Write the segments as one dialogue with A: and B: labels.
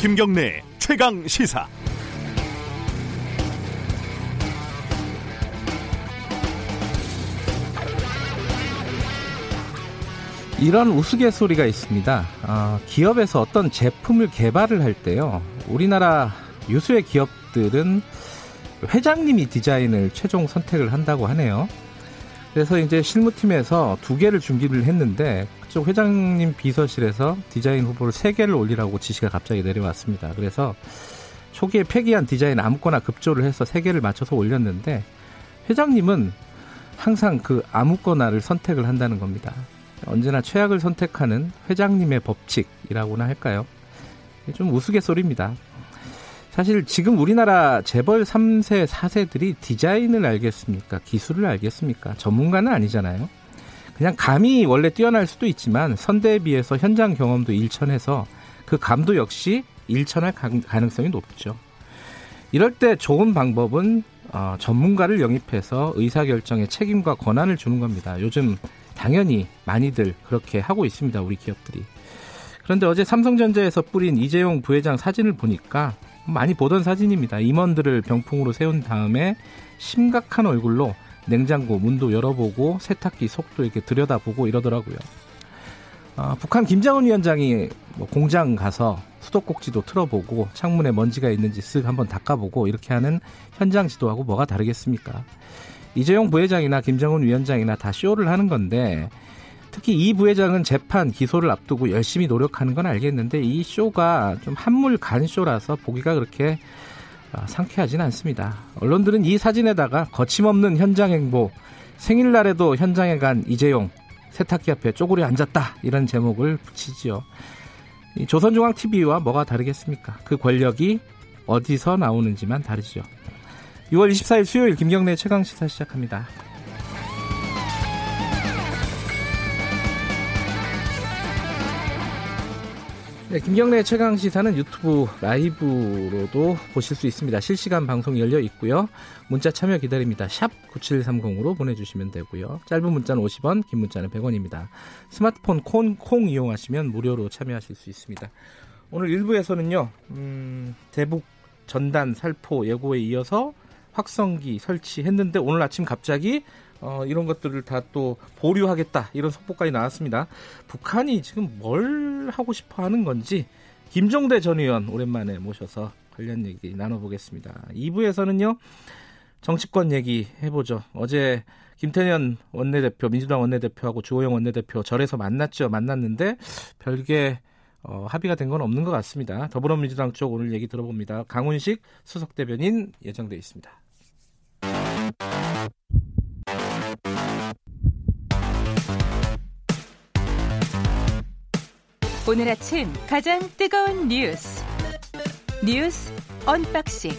A: 김경래 최강 시사.
B: 이런 우스갯소리가 있습니다. 어, 기업에서 어떤 제품을 개발을 할 때요. 우리나라 유수의 기업들은 회장님이 디자인을 최종 선택을 한다고 하네요. 그래서 이제 실무팀에서 두 개를 준비를 했는데 그쪽 회장님 비서실에서 디자인 후보를 세 개를 올리라고 지시가 갑자기 내려왔습니다. 그래서 초기에 폐기한 디자인 아무거나 급조를 해서 세 개를 맞춰서 올렸는데 회장님은 항상 그 아무거나를 선택을 한다는 겁니다. 언제나 최악을 선택하는 회장님의 법칙이라고나 할까요? 좀 우스갯소리입니다. 사실 지금 우리나라 재벌 3세, 4세들이 디자인을 알겠습니까? 기술을 알겠습니까? 전문가는 아니잖아요. 그냥 감이 원래 뛰어날 수도 있지만 선대에 비해서 현장 경험도 일천해서 그 감도 역시 일천할 가능성이 높죠. 이럴 때 좋은 방법은 어, 전문가를 영입해서 의사결정에 책임과 권한을 주는 겁니다. 요즘 당연히 많이들 그렇게 하고 있습니다. 우리 기업들이. 그런데 어제 삼성전자에서 뿌린 이재용 부회장 사진을 보니까 많이 보던 사진입니다. 임원들을 병풍으로 세운 다음에 심각한 얼굴로 냉장고 문도 열어보고 세탁기 속도 이렇게 들여다보고 이러더라고요. 어, 북한 김정은 위원장이 뭐 공장 가서 수도꼭지도 틀어보고 창문에 먼지가 있는지 쓱 한번 닦아보고 이렇게 하는 현장 지도하고 뭐가 다르겠습니까? 이재용 부회장이나 김정은 위원장이나 다 쇼를 하는 건데 특히 이 부회장은 재판 기소를 앞두고 열심히 노력하는 건 알겠는데 이 쇼가 좀 한물 간 쇼라서 보기가 그렇게 아, 상쾌하진 않습니다. 언론들은 이 사진에다가 거침없는 현장 행보, 생일날에도 현장에 간 이재용 세탁기 앞에 쪼그려 앉았다 이런 제목을 붙이지요. 조선중앙TV와 뭐가 다르겠습니까? 그 권력이 어디서 나오는지만 다르죠. 6월 24일 수요일 김경래 최강 시사 시작합니다. 네, 김경래 최강 시사는 유튜브 라이브로도 보실 수 있습니다. 실시간 방송 열려 있고요. 문자 참여 기다립니다. 샵 9730으로 보내주시면 되고요. 짧은 문자는 50원, 긴 문자는 100원입니다. 스마트폰 콩, 콩 이용하시면 무료로 참여하실 수 있습니다. 오늘 1부에서는요, 음, 대북 전단 살포 예고에 이어서 확성기 설치했는데 오늘 아침 갑자기 어, 이런 것들을 다 또 보류하겠다 이런 속보까지 나왔습니다. 북한이 지금 뭘 하고 싶어 하는 건지 김종대 전 의원 오랜만에 모셔서 관련 얘기 나눠보겠습니다. 2부에서는요 정치권 얘기 해보죠. 어제 김태년 원내대표, 민주당 원내대표하고 주호영 원내대표 절에서 만났죠. 만났는데 별개 어, 합의가 된 건 없는 것 같습니다. 더불어민주당 쪽 오늘 얘기 들어봅니다. 강훈식 수석 대변인 예정돼 있습니다.
C: 오늘 아침 가장 뜨거운 뉴스. 뉴스 언박싱.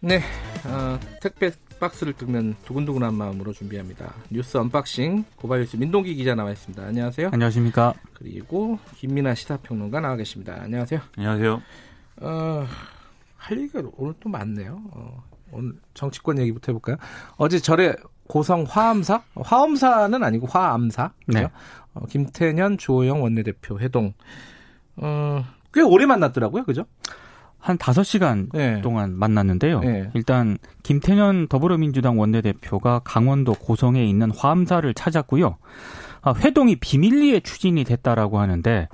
B: 네 어, 택배 박스를 뜯는 두근두근한 마음으로 준비합니다. 뉴스 언박싱 고발뉴스 민동기 기자 나와 있습니다. 안녕하세요.
D: 안녕하십니까.
B: 그리고 김민아 시사평론가 나와 계십니다. 안녕하세요.
D: 안녕하세요.
B: 어, 할 얘기가 오늘 또 많네요. 어, 오늘 정치권 얘기부터 해볼까요? 어제 절에 고성 화암사? 화엄사는 아니고 화암사. 네. 어, 김태년, 주호영 원내대표 회동. 어, 꽤 오래 만났더라고요. 그죠?
D: 한 5시간 네. 동안 만났는데요. 네. 일단 김태년 더불어민주당 원내대표가 강원도 고성에 있는 화암사를 찾았고요. 아, 회동이 비밀리에 추진이 됐다라고 하는데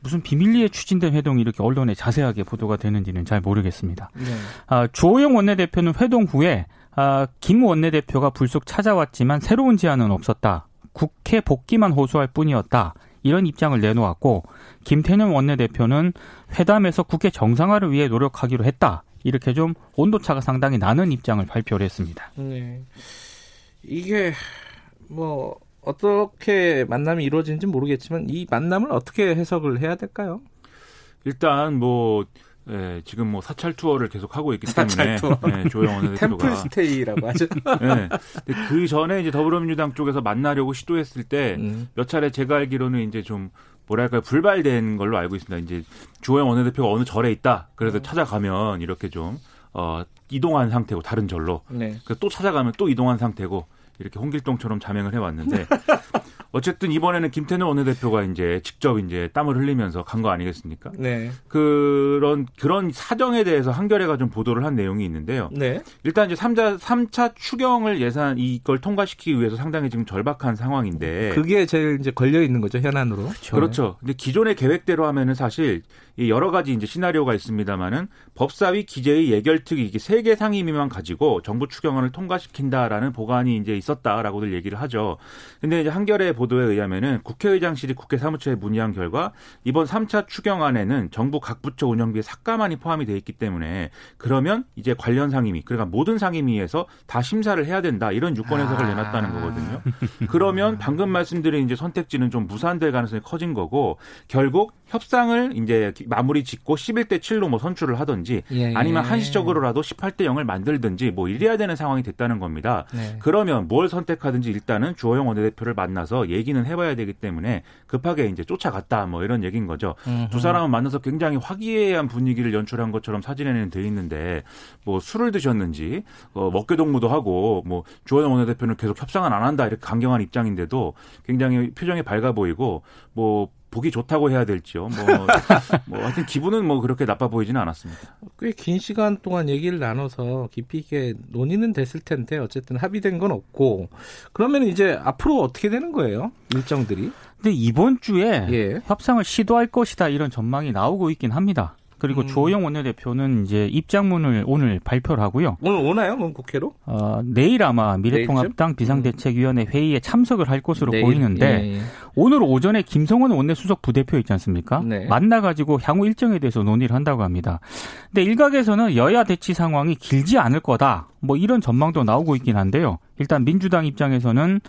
D: 무슨 비밀리에 추진된 회동이 이렇게 언론에 자세하게 보도가 되는지는 잘 모르겠습니다. 네. 아, 주호영 원내대표는 회동 후에 아, 김 원내대표가 불쑥 찾아왔지만 새로운 제안은 없었다. 국회 복귀만 호소할 뿐이었다. 이런 입장을 내놓았고 김태년 원내대표는 회담에서 국회 정상화를 위해 노력하기로 했다. 이렇게 좀 온도차가 상당히 나는 입장을 발표를 했습니다. 네.
B: 이게 뭐 어떻게 만남이 이루어지는지 모르겠지만 이 만남을 어떻게 해석을 해야 될까요?
E: 일단 뭐 예, 지금 뭐 사찰 투어를 계속 하고 있기 때문에 예, 조영 원내대표가
B: 템플 스테이라고 하죠.
E: 예. 그 전에 이제 더불어민주당 쪽에서 만나려고 시도했을 때몇 음. 차례 제가 알기로는 이제 좀 뭐랄까요 불발된 걸로 알고 있습니다. 이제 주호영 원내대표가 어느 절에 있다. 그래서 음. 찾아가면 이렇게 좀 어, 이동한 상태고 다른 절로. 네. 그또 찾아가면 또 이동한 상태고 이렇게 홍길동처럼 자명을 해왔는데 어쨌든 이번에는 김태년 원내대표가 이제 직접 이제 땀을 흘리면서 간 거 아니겠습니까? 네. 그런 그런 사정에 대해서 한겨레가 좀 보도를 한 내용이 있는데요. 네. 일단 이제 3자 3차 추경을 예산 이걸 통과시키기 위해서 상당히 지금 절박한 상황인데
B: 그게 제일 이제 걸려 있는 거죠, 현안으로.
E: 그렇죠. 그렇죠. 근데 기존의 계획대로 하면은 사실 이 여러 가지 이제 시나리오가 있습니다만은 법사위 기재의 예결특위 이게 세 개 상임위만 가지고 정부 추경안을 통과시킨다라는 보관이 이제 있었다라고들 얘기를 하죠. 근데 이제 한겨레 보도에 의하면은 국회의장실이 국회 사무처에 문의한 결과 이번 3차 추경안에는 정부 각 부처 운영비의 삭감안이 포함이 돼 있기 때문에 그러면 이제 관련 상임위 그러니까 모든 상임위에서 다 심사를 해야 된다 이런 유권 해석을 아. 내놨다는 거거든요. 그러면 방금 말씀드린 이제 선택지는 좀 무산될 가능성이 커진 거고 결국 협상을 이제 마무리 짓고 11대 7로 뭐 선출을 하든지 예, 예. 아니면 한시적으로라도 18대 0을 만들든지 뭐 이래야 되는 상황이 됐다는 겁니다. 네. 그러면 뭘 선택하든지 일단은 주호영 원내대표를 만나서 얘기는 해봐야 되기 때문에 급하게 이제 쫓아갔다 뭐 이런 얘기인 거죠. 음흠. 두 사람은 만나서 굉장히 화기애애한 분위기를 연출한 것처럼 사진에는 돼 있는데 뭐 술을 드셨는지 어, 먹개 동무도 하고 뭐 주호영 원내대표는 계속 협상은 안 한다 이렇게 강경한 입장인데도 굉장히 표정이 밝아 보이고 뭐 보기 좋다고 해야 될지요. 뭐, 뭐 하여튼 기분은 뭐 그렇게 나빠 보이지는 않았습니다.
B: 꽤 긴 시간 동안 얘기를 나눠서 깊이 있게 논의는 됐을 텐데 어쨌든 합의된 건 없고 그러면 이제 앞으로 어떻게 되는 거예요? 일정들이?
D: 근데 이번 주에 예. 협상을 시도할 것이다 이런 전망이 나오고 있긴 합니다. 그리고 음. 조호영 원내대표는 이제 입장문을 오늘 발표를 하고요.
B: 오늘 오나요? 그럼 국회로?
D: 어, 내일 아마 미래통합당 내일쯤? 비상대책위원회 회의에 참석을 할 것으로 내일? 보이는데 예, 예. 오늘 오전에 김성원 원내수석 부대표 있지 않습니까? 네. 만나가지고 향후 일정에 대해서 논의를 한다고 합니다. 근데 일각에서는 여야 대치 상황이 길지 않을 거다. 뭐 이런 전망도 나오고 있긴 한데요. 일단 민주당 입장에서는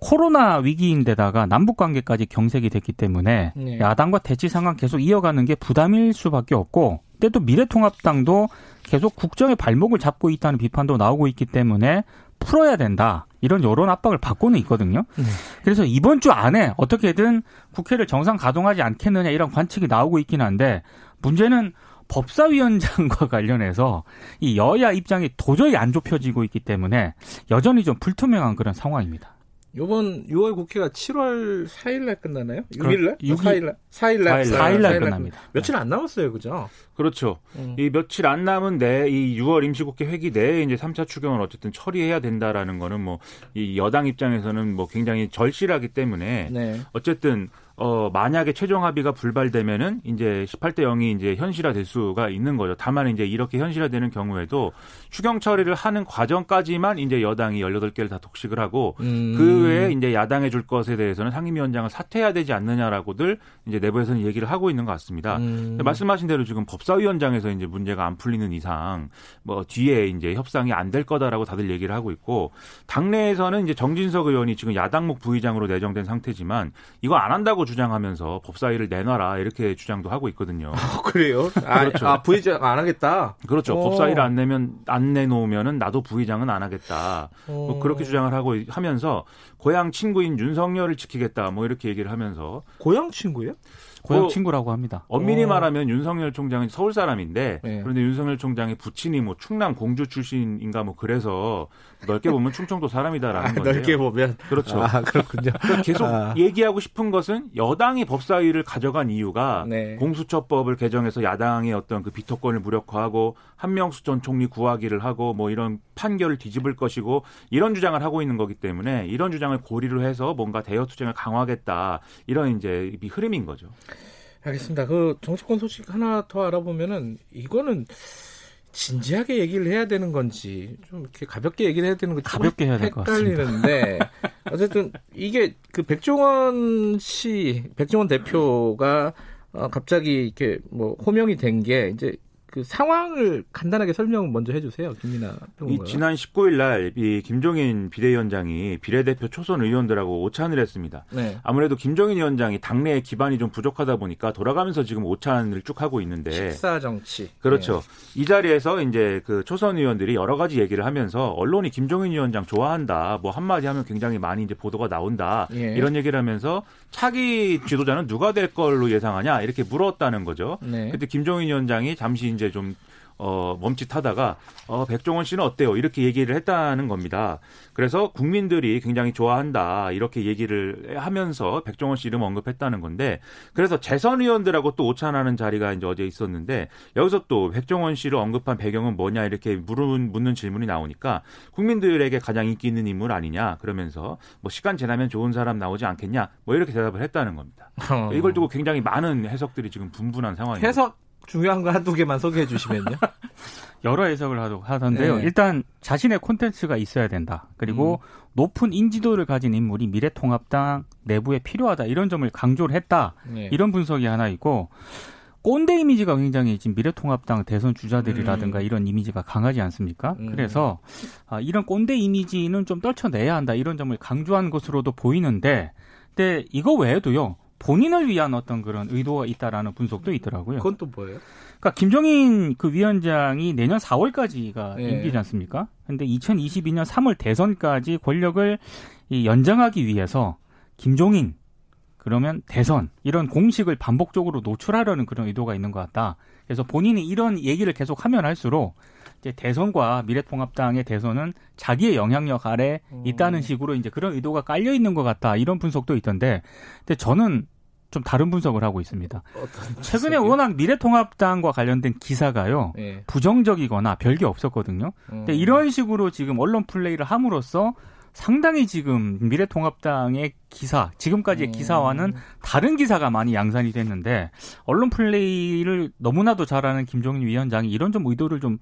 D: 코로나 위기인데다가 남북 관계까지 경색이 됐기 때문에 네. 야당과 대치 상황 계속 이어가는 게 부담일 수밖에 없고 때도 미래통합당도 계속 국정의 발목을 잡고 있다는 비판도 나오고 있기 때문에 풀어야 된다. 이런 여론 압박을 받고는 있거든요. 네. 그래서 이번 주 안에 어떻게든 국회를 정상 가동하지 않겠느냐 이런 관측이 나오고 있긴 한데 문제는 법사위원장과 관련해서 이 여야 입장이 도저히 안 좁혀지고 있기 때문에 여전히 좀 불투명한 그런 상황입니다.
B: 요번 6월 국회가 7월 4일 날 끝나나요? 6일 날? 6일, 4일 날? 4일 날.
D: 4일 날 끝납니다.
B: 며칠 안 남았어요. 그죠?
E: 그렇죠. 음. 이 며칠 안 남은 내 이 6월 임시국회 회기 내에 이제 3차 추경을 어쨌든 처리해야 된다라는 거는 뭐 이 여당 입장에서는 뭐 굉장히 절실하기 때문에 네. 어쨌든 어, 만약에 최종 합의가 불발되면은 이제 18대 0이 이제 현실화 될 수가 있는 거죠. 다만 이제 이렇게 현실화 되는 경우에도 추경 처리를 하는 과정까지만 이제 여당이 18개를 다 독식을 하고 음. 그 외에 이제 야당에 줄 것에 대해서는 상임위원장을 사퇴해야 되지 않느냐라고들 이제 내부에서는 얘기를 하고 있는 것 같습니다. 음. 말씀하신 대로 지금 법사위원장에서 이제 문제가 안 풀리는 이상 뭐 뒤에 이제 협상이 안 될 거다라고 다들 얘기를 하고 있고 당내에서는 이제 정진석 의원이 지금 야당목 부의장으로 내정된 상태지만 이거 안 한다고 주장하면서 법사위를 내놔라 이렇게 주장도 하고 있거든요.
B: 어, 그래요? 아, 그렇죠. 아, 부의장 안 하겠다.
E: 그렇죠. 오. 법사위를 안 내면 안 내놓으면은 나도 부의장은 안 하겠다. 뭐 그렇게 주장을 하고 하면서 고향 친구인 윤석열을 지키겠다. 뭐 이렇게 얘기를 하면서
B: 고향 친구예요?
D: 고향 그 친구라고 합니다.
E: 엄밀히 오. 어. 말하면 윤석열 총장은 서울 사람인데 네. 그런데 윤석열 총장의 부친이 뭐 충남 공주 출신인가 뭐 그래서 넓게 보면 충청도 사람이다라는 아, 건데요.
B: 넓게 보면
E: 그렇죠.
B: 아, 그렇군요.
E: 계속 아. 얘기하고 싶은 것은 여당이 법사위를 가져간 이유가 네. 공수처법을 개정해서 야당의 어떤 그 비토권을 무력화하고 한명수 전 총리 구하기를 하고 뭐 이런 판결을 뒤집을 것이고 이런 주장을 하고 있는 거기 때문에 이런 주장을 고리로 해서 뭔가 대여 투쟁을 강화하겠다 이런 이제 흐름인 거죠.
B: 알겠습니다. 그 정치권 소식 하나 더 알아보면은 이거는 진지하게 얘기를 해야 되는 건지 좀 이렇게 가볍게 얘기를 해야 되는 건지
D: 가볍게 해야 될 것 같습니다.
B: 헷갈리는데 어쨌든 이게 그 백종원 씨, 백종원 대표가 어 갑자기 이렇게 뭐 호명이 된 게 이제 그 상황을 간단하게 설명 먼저 해주세요, 김민아
E: 평론가. 지난 19일 날이 김종인 비대위원장이 비례대표 초선 의원들하고 오찬을 했습니다. 네. 아무래도 김종인 위원장이 당내에 기반이 좀 부족하다 보니까 돌아가면서 지금 오찬을 쭉 하고 있는데
B: 식사 정치.
E: 그렇죠. 네. 이 자리에서 이제 그 초선 의원들이 여러 가지 얘기를 하면서 언론이 김종인 위원장 좋아한다, 뭐 한마디 하면 굉장히 많이 이제 보도가 나온다 예. 이런 얘기를 하면서 차기 지도자는 누가 될 걸로 예상하냐 이렇게 물었다는 거죠. 네. 그때 김종인 위원장이 잠시 이제 좀 어, 멈칫하다가 어, 백종원 씨는 어때요? 이렇게 얘기를 했다는 겁니다. 그래서 국민들이 굉장히 좋아한다 이렇게 얘기를 하면서 백종원 씨 이름 언급했다는 건데 그래서 재선 의원들하고 또 오찬하는 자리가 이제 어제 있었는데 여기서 또 백종원 씨를 언급한 배경은 뭐냐 이렇게 물은 묻는 질문이 나오니까 국민들에게 가장 인기 있는 인물 아니냐 그러면서 뭐 시간 지나면 좋은 사람 나오지 않겠냐 뭐 이렇게 대답을 했다는 겁니다. 어. 이걸 두고 굉장히 많은 해석들이 지금 분분한 상황입니다.
B: 해석 중요한 거 한두 개만 소개해 주시면요.
D: 여러 해석을 하던데요. 네. 일단 자신의 콘텐츠가 있어야 된다. 그리고 음. 높은 인지도를 가진 인물이 미래통합당 내부에 필요하다. 이런 점을 강조를 했다. 네. 이런 분석이 하나 있고 꼰대 이미지가 굉장히 지금 미래통합당 대선 주자들이라든가 음. 이런 이미지가 강하지 않습니까? 음. 그래서 아, 이런 꼰대 이미지는 좀 떨쳐내야 한다. 이런 점을 강조한 것으로도 보이는데 근데 이거 외에도요. 본인을 위한 어떤 그런 의도가 있다라는 분석도 있더라고요.
B: 그건 또 뭐예요?
D: 그러니까 김종인 그 위원장이 내년 4월까지가 네. 임기지 않습니까? 근데 2022년 3월 대선까지 권력을 이 연장하기 위해서 김종인 그러면 대선 이런 공식을 반복적으로 노출하려는 그런 의도가 있는 것 같다. 그래서 본인이 이런 얘기를 계속 하면 할수록 이제 대선과 미래통합당의 대선은 자기의 영향력 아래 있다는 식으로 이제 그런 의도가 깔려 있는 것 같다 이런 분석도 있던데, 근데 저는 좀 다른 분석을 하고 있습니다. 최근에 워낙 미래통합당과 관련된 기사가요 네. 부정적이거나 별게 없었거든요. 음. 근데 이런 식으로 지금 언론 플레이를 함으로써 상당히 지금 미래통합당의 기사, 지금까지의 음. 기사와는 다른 기사가 많이 양산이 됐는데 언론 플레이를 너무나도 잘하는 김종인 위원장이 이런 좀 의도를 좀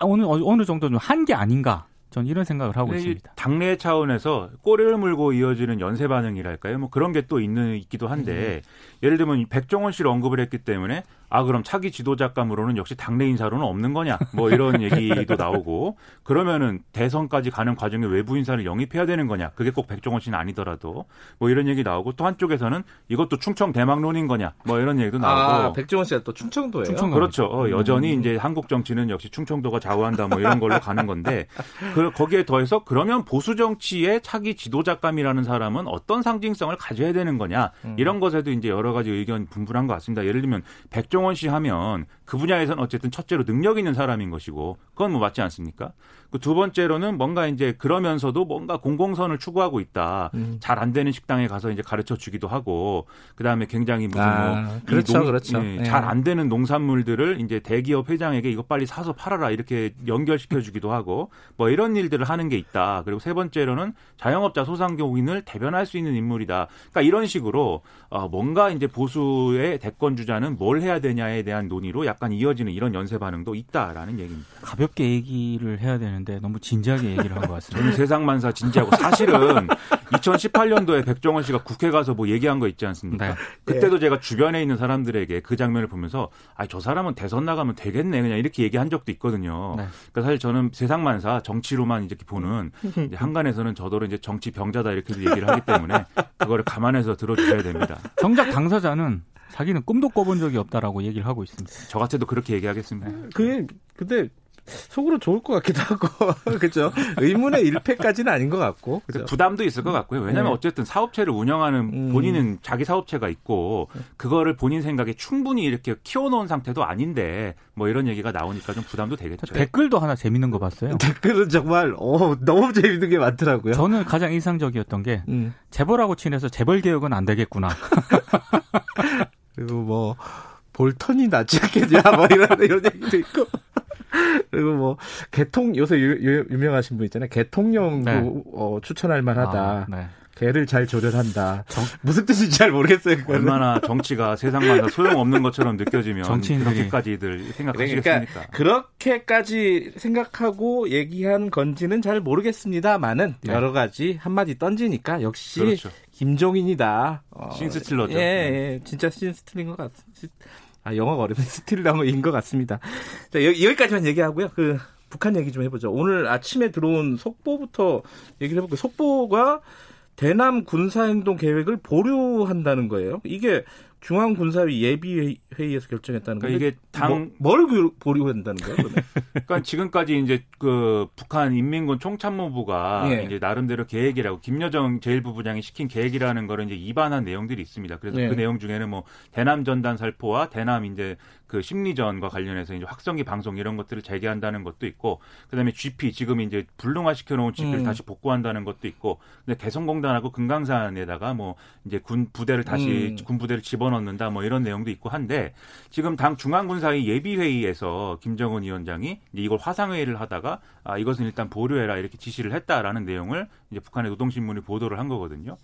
D: 어느 어느 정도 좀 한 게 아닌가 전 이런 생각을 하고 있습니다.
E: 당내 차원에서 꼬리를 물고 이어지는 연쇄 반응이랄까요? 뭐 그런 게 또 있는 있기도 한데 음. 예를 들면 백종원 씨를 언급을 했기 때문에 아 그럼 차기 지도자감으로는 역시 당내 인사로는 없는 거냐 뭐 이런 얘기도 나오고 그러면은 대선까지 가는 과정에 외부 인사를 영입해야 되는 거냐 그게 꼭 백종원 씨는 아니더라도 뭐 이런 얘기 나오고 또 한쪽에서는 이것도 충청 대망론인 거냐 뭐 이런 얘기도 나오고 아,
B: 백종원 씨가 또 충청도예요.
E: 충청도 그렇죠. 어, 여전히 음. 이제 한국 정치는 역시 충청도가 좌우한다 뭐 이런 걸로 가는 건데 그 거기에 더해서 그러면 보수 정치의 차기 지도자감이라는 사람은 어떤 상징성을 가져야 되는 거냐 음. 이런 것에도 이제 여러 가지 의견 분분한 것 같습니다. 예를 들면 백종 박정원 씨 하면 그 분야에서는 어쨌든 첫째로 능력 있는 사람인 것이고 그건 뭐 맞지 않습니까? 그 두 번째로는 뭔가 이제 그러면서도 뭔가 공공선을 추구하고 있다. 음. 잘안 되는 식당에 가서 이제 가르쳐 주기도 하고 그다음에 굉장히 무슨 아,
B: 뭐 그렇죠, 농, 그렇죠. 예,
E: 네. 잘안 되는 농산물들을 이제 대기업 회장에게 이거 빨리 사서 팔아라 이렇게 연결시켜 주기도 하고 뭐 이런 일들을 하는 게 있다. 그리고 세 번째로는 자영업자 소상공인을 대변할 수 있는 인물이다. 그러니까 이런 식으로 어 뭔가 이제 보수의 대권 주자는 뭘 해야 되냐에 대한 논의로 약간 이어지는 이런 연쇄 반응도 있다라는 얘기입니다.
D: 가볍게 얘기를 해야 되는 하는데 너무 진지하게 얘기를 한 것 같습니다.
E: 저는 세상 만사 진지하고 사실은 2018년도에 백종원 씨가 국회 가서 뭐 얘기한 거 있지 않습니까? 네. 그때도 네. 제가 주변에 있는 사람들에게 그 장면을 보면서 아 저 사람은 대선 나가면 되겠네 그냥 이렇게 얘기한 적도 있거든요. 네. 그러니까 사실 저는 세상 만사 정치로만 이제 보는 이제 한간에서는 저더러 이제 정치 병자다 이렇게 얘기를 하기 때문에 그거를 감안해서 들어주셔야 됩니다.
D: 정작 당사자는 자기는 꿈도 꿔본 적이 없다라고 얘기를 하고 있습니다.
E: 저 같아도 그렇게 얘기하겠습니다.
B: 그게 근데 속으로 좋을 것 같기도 하고 그렇죠. 의문의 일패까지는 아닌 것 같고
E: 그렇죠? 부담도 있을 것 같고요. 왜냐하면 네. 어쨌든 사업체를 운영하는 음. 본인은 자기 사업체가 있고 그거를 본인 생각에 충분히 이렇게 키워놓은 상태도 아닌데 뭐 이런 얘기가 나오니까 좀 부담도 되겠죠.
D: 댓글도 하나 재밌는 거 봤어요.
B: 댓글은 정말 어, 너무 재밌는 게 많더라고요.
D: 저는 가장 인상적이었던 게 음. 재벌하고 친해서 재벌 개혁은 안 되겠구나.
B: 그리고 뭐 볼턴이 낫지 않겠냐 뭐 이런 이런 얘기도 있고 그리고 뭐 개통 요새 유, 명하신 분 있잖아요. 개통령도 네. 어, 추천할 만하다. 아, 네. 개를 잘 조련한다. 정... 무슨 뜻인지 잘 모르겠어요.
E: 그거는. 얼마나 정치가 세상마다 소용없는 것처럼 느껴지면 정치인들이 그렇게까지들 생각하시겠습니까? 그러니까
B: 그렇게까지 생각하고 얘기한 건지는 잘 모르겠습니다만은 네. 여러 가지 한마디 던지니까 역시 그렇죠. 김종인이다.
E: 어, 신스틸러죠.
B: 예, 예, 진짜 신스틸인 것 같습니다. 아, 영어가 어렵네. 스틸러머인 것 같습니다. 자, 여, 기까지만 얘기하고요. 그, 북한 얘기 좀 해보죠. 오늘 아침에 들어온 속보부터 얘기를 해볼게요. 속보가 대남 군사행동 계획을 보류한다는 거예요. 이게 중앙군사위 예비회의에서 결정했다는 거예요.
E: 그러니까 이게 당
B: 뭐, 뭘 보류한다는 거예요?
E: 그러니까 지금까지 이제 그 북한 인민군 총참모부가 예. 이제 나름대로 계획이라고 김여정 제1부부장이 시킨 계획이라는 거를 이제 입안한 내용들이 있습니다. 그래서 예. 그 내용 중에는 뭐 대남 전단 살포와 대남 이제 그 심리전과 관련해서 이제 확성기 방송 이런 것들을 재개한다는 것도 있고 그다음에 GP 지금 이제 불능화 시켜놓은 GP를 음. 다시 복구한다는 것도 있고 근데 개성공단하고 금강산에다가 뭐 이제 군 부대를 다시 음. 군 부대를 집어넣는다 뭐 이런 내용도 있고 한데 지금 당 중앙군사위 예비회의에서 김정은 위원장이 이제 이걸 화상회의를 하다가 아 이것은 일단 보류해라 이렇게 지시를 했다라는 내용을 이제 북한의 노동신문이 보도를 한 거거든요.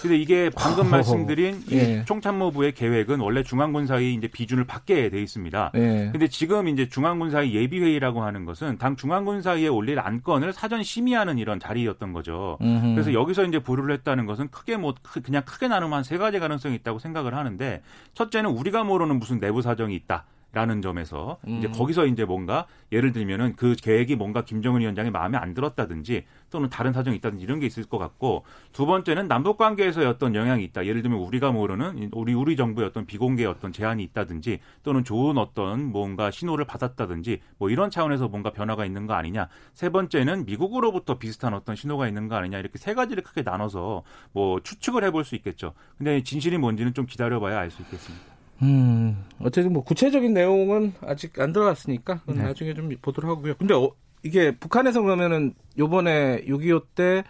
E: 근데 이게 방금 말씀드린 예. 총참모부의 계획은 원래 중앙군사위 이제 비준을 받게 돼 있습니다. 예. 근데 지금 이제 중앙군사위 예비회의라고 하는 것은 당 중앙군사위에 올릴 안건을 사전 심의하는 이런 자리였던 거죠. 음흠. 그래서 여기서 이제 보류를 했다는 것은 크게 뭐 그냥 크게 나누면 한 세 가지 가능성이 있다고 생각을 하는데 첫째는 우리가 모르는 무슨 내부 사정이 있다. 라는 점에서 음. 이제 거기서 이제 뭔가 예를 들면은 그 계획이 뭔가 김정은 위원장이 마음에 안 들었다든지 또는 다른 사정이 있다든지 이런 게 있을 것 같고 두 번째는 남북 관계에서의 어떤 영향이 있다. 예를 들면 우리가 모르는 우리 우리 정부의 어떤 비공개 어떤 제한이 있다든지 또는 좋은 어떤 뭔가 신호를 받았다든지 뭐 이런 차원에서 뭔가 변화가 있는 거 아니냐. 세 번째는 미국으로부터 비슷한 어떤 신호가 있는 거 아니냐. 이렇게 세 가지를 크게 나눠서 뭐 추측을 해볼 수 있겠죠. 근데 진실이 뭔지는 좀 기다려봐야 알 수 있겠습니다.
B: 음, 어쨌든 뭐 구체적인 내용은 아직 안 들어갔으니까 네. 나중에 좀 보도록 하고요. 근데 어, 이게 북한에서 그러면은 요번에 6.25 때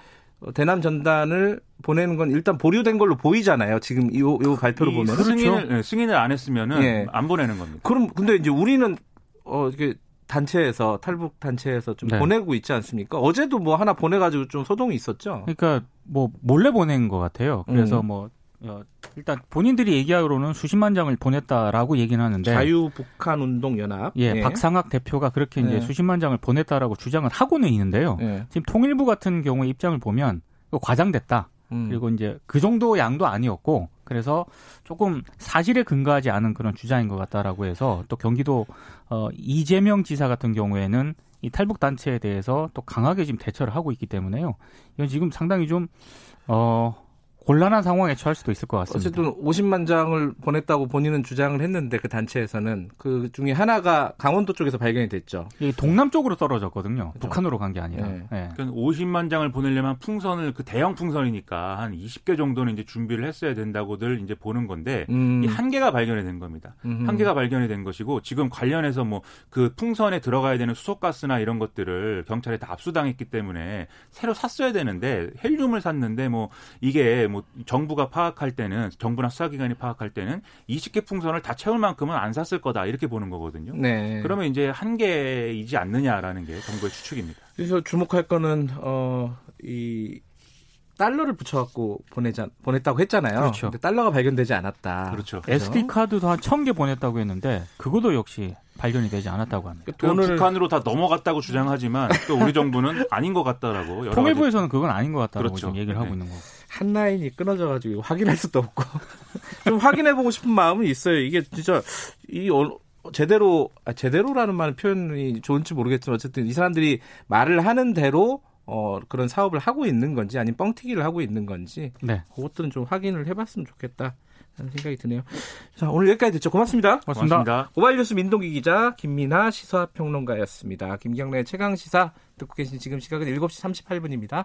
B: 대남 전단을 보내는 건 일단 보류된 걸로 보이잖아요. 지금 요, 요 발표로 보면.
E: 승인을, 네, 승인을 안 했으면은 예. 안 보내는 겁니다.
B: 그럼 근데 이제 우리는 어, 이게 단체에서 탈북 단체에서 좀 네. 보내고 있지 않습니까? 어제도 뭐 하나 보내가지고 좀 소동이 있었죠.
D: 그러니까 뭐 몰래 보낸 것 같아요. 그래서 음. 뭐 어, 일단 본인들이 얘기하기로는 수십만 장을 보냈다라고 얘기는 하는데
B: 자유 북한 운동 연합
D: 예, 예, 박상학 대표가 그렇게 이제 예. 수십만 장을 보냈다라고 주장을 하고는 있는데요. 예. 지금 통일부 같은 경우에 입장을 보면 과장됐다. 음. 그리고 이제 그 정도 양도 아니었고 그래서 조금 사실에 근거하지 않은 그런 주장인 것 같다라고 해서 또 경기도 어 이재명 지사 같은 경우에는 이 탈북 단체에 대해서 또 강하게 지금 대처를 하고 있기 때문에요. 이건 지금 상당히 좀어 곤란한 상황에 처할 수도 있을 것 같습니다.
B: 어쨌든 50만 장을 보냈다고 본인은 주장을 했는데 그 단체에서는 그 중에 하나가 강원도 쪽에서 발견이 됐죠.
D: 이 동남 쪽으로 떨어졌거든요. 그렇죠. 북한으로 간 게 아니라. 네.
E: 네. 그러니까 50만 장을 보내려면 풍선을 그 대형 풍선이니까 한 20개 정도는 이제 준비를 했어야 된다고들 이제 보는 건데 음. 이한 개가 발견이 된 겁니다. 음흠. 한 개가 발견이 된 것이고 지금 관련해서 뭐 그 풍선에 들어가야 되는 수소가스나 이런 것들을 경찰에 다 압수당했기 때문에 새로 샀어야 되는데 헬륨을 샀는데 뭐 이게 뭐 정부가 파악할 때는 정부나 수사기관이 파악할 때는 20개 풍선을 다 채울 만큼은 안 샀을 거다 이렇게 보는 거거든요. 네. 그러면 이제 한 개이지 않느냐라는 게 정부의 추측입니다.
B: 그래서 주목할 거는 어 이 달러를 붙여갖고 보내자 보냈다고 했잖아요. 그렇죠. 근데 달러가 발견되지 않았다.
D: 그렇죠. SD 카드도 한 천 개 보냈다고 했는데 그것도 역시 발견이 되지 않았다고 합니다.
E: 그 돈을 북한으로 다 넘어갔다고 주장하지만 또 우리 정부는 아닌 것 같다라고.
D: 통일부에서는 그건 아닌 것 같다고 그렇죠. 지금 얘기를 네. 하고 있는 거고.
B: 한 라인이 끊어져가지고 확인할 수도 없고 좀 확인해보고 싶은 마음은 있어요. 이게 진짜 이 어, 제대로 아, 제대로라는 말 표현이 좋은지 모르겠지만 어쨌든 이 사람들이 말을 하는 대로 어, 그런 사업을 하고 있는 건지 아니면 뻥튀기를 하고 있는 건지 네. 그것들은 좀 확인을 해봤으면 좋겠다. 하는 생각이 드네요. 자, 오늘 여기까지 듣죠. 고맙습니다.
E: 고맙습니다. 고맙습니다.
B: 오바이뉴스 민동기 기자, 김민아 시사평론가였습니다. 김경래 최강 시사 듣고 계신 지금 시각은 7시 38분입니다.